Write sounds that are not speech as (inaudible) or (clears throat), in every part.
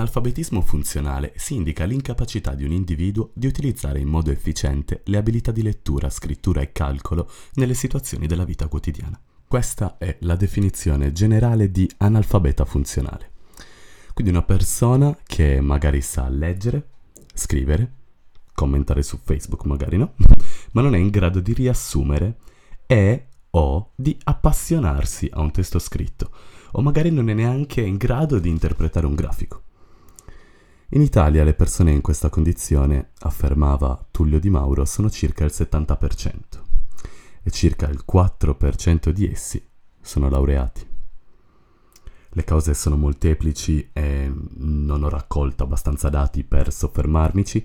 Analfabetismo funzionale si indica l'incapacità di un individuo di utilizzare in modo efficiente le abilità di lettura, scrittura e calcolo nelle situazioni della vita quotidiana. Questa è la definizione generale di analfabeta funzionale. Quindi una persona che magari sa leggere, scrivere, commentare su Facebook magari no, (laughs) ma non è in grado di riassumere e o di appassionarsi a un testo scritto, o magari non è neanche in grado di interpretare un grafico. In Italia le persone in questa condizione, affermava Tullio Di Mauro, sono circa il 70% e circa il 4% di essi sono laureati. Le cause sono molteplici e non ho raccolto abbastanza dati per soffermarmici,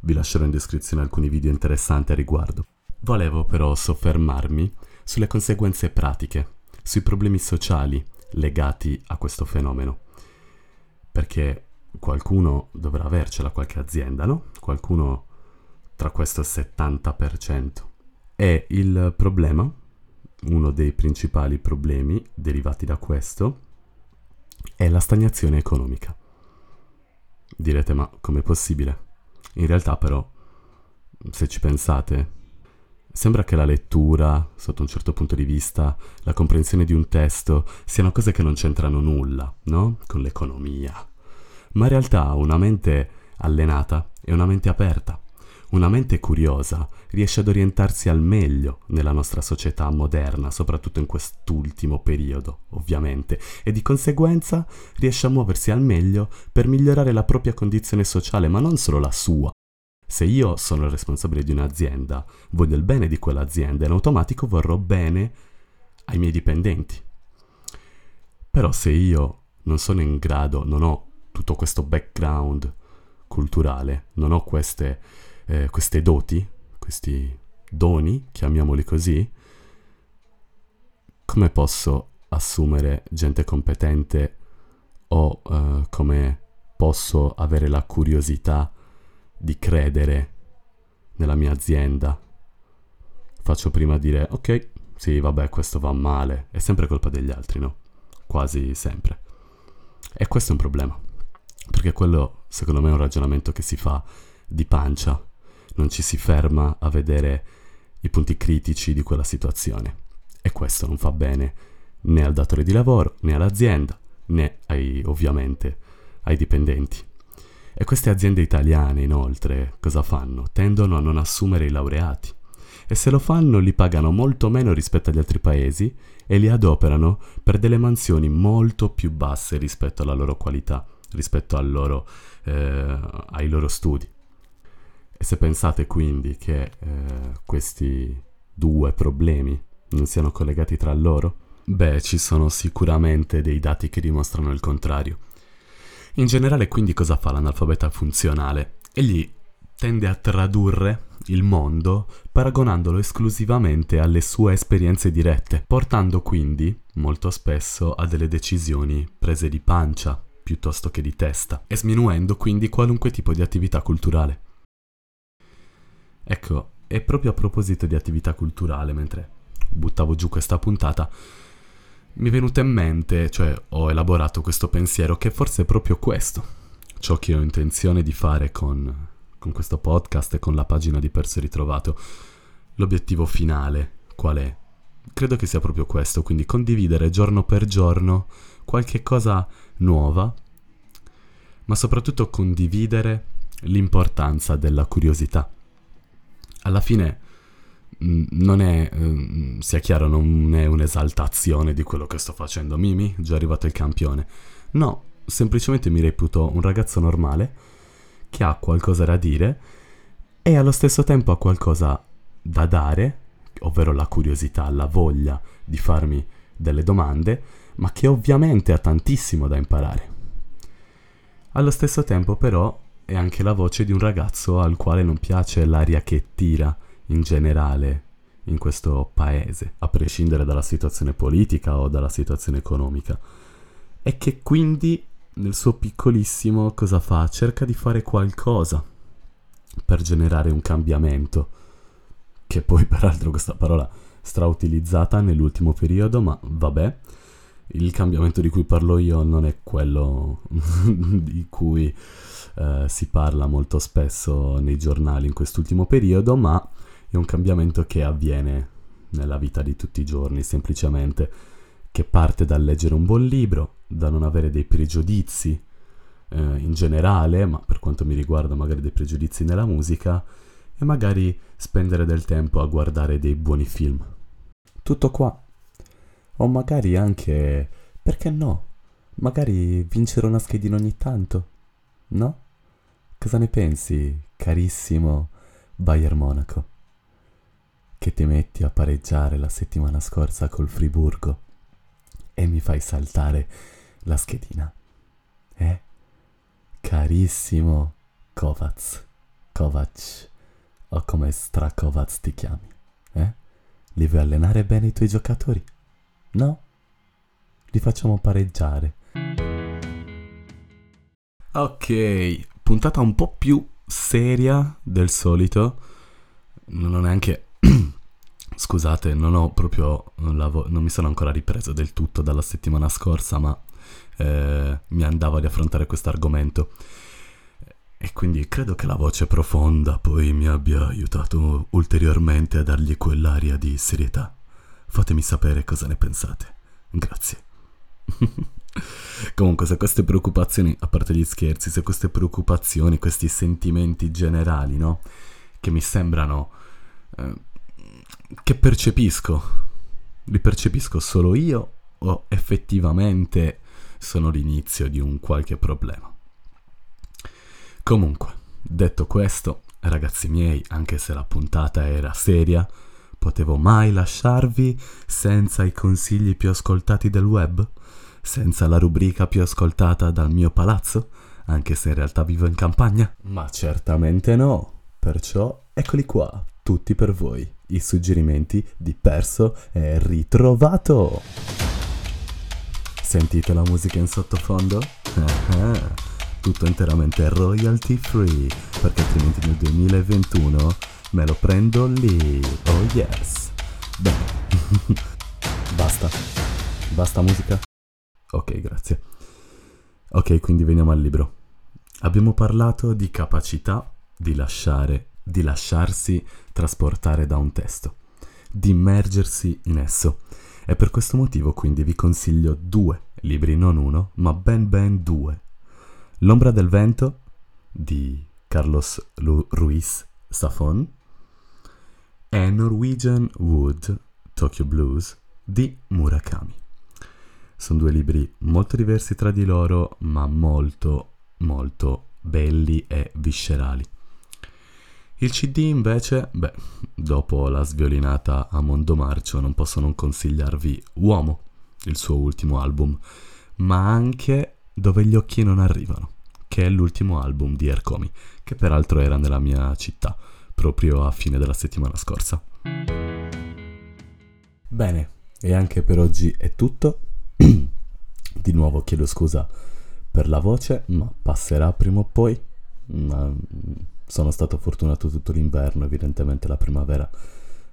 vi lascerò in descrizione alcuni video interessanti a riguardo. Volevo però soffermarmi sulle conseguenze pratiche, sui problemi sociali legati a questo fenomeno, perché qualcuno dovrà avercela qualche azienda, no? Qualcuno tra questo 70%. E il problema, uno dei principali problemi derivati da questo, è la stagnazione economica. Direte, ma com'è possibile? In realtà però, se ci pensate, sembra che la lettura, sotto un certo punto di vista, la comprensione di un testo, siano cose che non c'entrano nulla, no? Con l'economia, ma in realtà una mente allenata è una mente aperta. Una mente curiosa riesce ad orientarsi al meglio nella nostra società moderna, soprattutto in quest'ultimo periodo, ovviamente, e di conseguenza riesce a muoversi al meglio per migliorare la propria condizione sociale, ma non solo la sua. Se io sono il responsabile di un'azienda, voglio il bene di quell'azienda e in automatico vorrò bene ai miei dipendenti. Però se io non sono in grado, non ho tutto questo background culturale, non ho queste, eh, queste doti, questi doni, chiamiamoli così, come posso assumere gente competente o uh, come posso avere la curiosità di credere nella mia azienda? Faccio prima dire, ok, sì, vabbè, questo va male, è sempre colpa degli altri, no? Quasi sempre. E questo è un problema. Perché quello, secondo me, è un ragionamento che si fa di pancia, non ci si ferma a vedere i punti critici di quella situazione. E questo non fa bene né al datore di lavoro, né all'azienda, né ai, ovviamente ai dipendenti. E queste aziende italiane, inoltre, cosa fanno? Tendono a non assumere i laureati. E se lo fanno li pagano molto meno rispetto agli altri paesi e li adoperano per delle mansioni molto più basse rispetto alla loro qualità rispetto loro, eh, ai loro studi. E se pensate quindi che eh, questi due problemi non siano collegati tra loro, beh, ci sono sicuramente dei dati che dimostrano il contrario. In generale, quindi, cosa fa l'analfabeta funzionale? Egli tende a tradurre il mondo paragonandolo esclusivamente alle sue esperienze dirette, portando quindi, molto spesso, a delle decisioni prese di pancia, piuttosto che di testa, e sminuendo quindi qualunque tipo di attività culturale. Ecco, e proprio a proposito di attività culturale, mentre buttavo giù questa puntata, mi è venuto in mente, cioè ho elaborato questo pensiero che forse è proprio questo, ciò che ho intenzione di fare con, con questo podcast e con la pagina di Perso Ritrovato. L'obiettivo finale qual è? Credo che sia proprio questo, quindi condividere giorno per giorno qualche cosa nuova, ma soprattutto condividere l'importanza della curiosità. Alla fine mm, non è, mm, sia chiaro, non è un'esaltazione di quello che sto facendo. Mimi, già arrivato il campione. No, semplicemente mi reputo un ragazzo normale che ha qualcosa da dire e allo stesso tempo ha qualcosa da dare, ovvero la curiosità, la voglia di farmi delle domande ma che ovviamente ha tantissimo da imparare. Allo stesso tempo però è anche la voce di un ragazzo al quale non piace l'aria che tira in generale in questo paese, a prescindere dalla situazione politica o dalla situazione economica, e che quindi nel suo piccolissimo cosa fa? Cerca di fare qualcosa per generare un cambiamento, che poi (laughs) peraltro questa parola strautilizzata nell'ultimo periodo, ma vabbè, il cambiamento di cui parlo io non è quello (laughs) di cui eh, si parla molto spesso nei giornali in quest'ultimo periodo, ma è un cambiamento che avviene nella vita di tutti i giorni, semplicemente che parte dal leggere un buon libro, da non avere dei pregiudizi eh, in generale, ma per quanto mi riguarda magari dei pregiudizi nella musica, e magari spendere del tempo a guardare dei buoni film. Tutto qua. O magari anche, perché no? Magari vincere una schedina ogni tanto, no? Cosa ne pensi, carissimo Bayern Monaco? Che ti metti a pareggiare la settimana scorsa col Friburgo e mi fai saltare la schedina. Eh? Carissimo Kovac, Kovac, o come Strakovac ti chiami, eh? Li vuoi allenare bene i tuoi giocatori? No? Li facciamo pareggiare. Ok, puntata un po' più seria del solito. Non ho neanche... (clears throat) Scusate, non ho proprio... Lav- non mi sono ancora ripreso del tutto dalla settimana scorsa, ma eh, mi andava di affrontare questo argomento. E quindi credo che la voce profonda poi mi abbia aiutato ulteriormente a dargli quell'aria di serietà. Fatemi sapere cosa ne pensate. Grazie. (laughs) Comunque, se queste preoccupazioni, a parte gli scherzi, se queste preoccupazioni, questi sentimenti generali, no? Che mi sembrano... Eh, che percepisco, li percepisco solo io o effettivamente sono l'inizio di un qualche problema. Comunque, detto questo, ragazzi miei, anche se la puntata era seria, potevo mai lasciarvi senza i consigli più ascoltati del web? Senza la rubrica più ascoltata dal mio palazzo? Anche se in realtà vivo in campagna? Ma certamente no. Perciò eccoli qua, tutti per voi, i suggerimenti di perso e ritrovato. Sentite la musica in sottofondo? (laughs) Tutto interamente royalty free, perché altrimenti nel 2021 me lo prendo lì. Oh yes. Bene. (laughs) Basta. Basta musica? Ok, grazie. Ok, quindi veniamo al libro. Abbiamo parlato di capacità di lasciare, di lasciarsi trasportare da un testo, di immergersi in esso e per questo motivo quindi vi consiglio due libri, non uno, ma ben ben due. L'ombra del vento di Carlos Lu- Ruiz Safon e Norwegian Wood Tokyo Blues di Murakami. Sono due libri molto diversi tra di loro, ma molto, molto belli e viscerali. Il CD invece, beh, dopo la sviolinata a Mondo Marcio non posso non consigliarvi Uomo, il suo ultimo album, ma anche Dove gli occhi non arrivano, che è l'ultimo album di Ercomi, che peraltro era nella mia città, proprio a fine della settimana scorsa. Bene, e anche per oggi è tutto. (clears throat) Di nuovo chiedo scusa per la voce, ma passerà prima o poi. Ma sono stato fortunato tutto l'inverno, evidentemente la primavera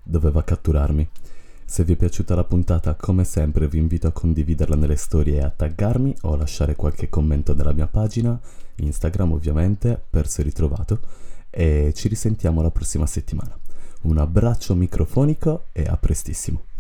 doveva catturarmi. Se vi è piaciuta la puntata, come sempre vi invito a condividerla nelle storie e a taggarmi o a lasciare qualche commento nella mia pagina, Instagram ovviamente, perso e ritrovato, e ci risentiamo la prossima settimana. Un abbraccio microfonico e a prestissimo.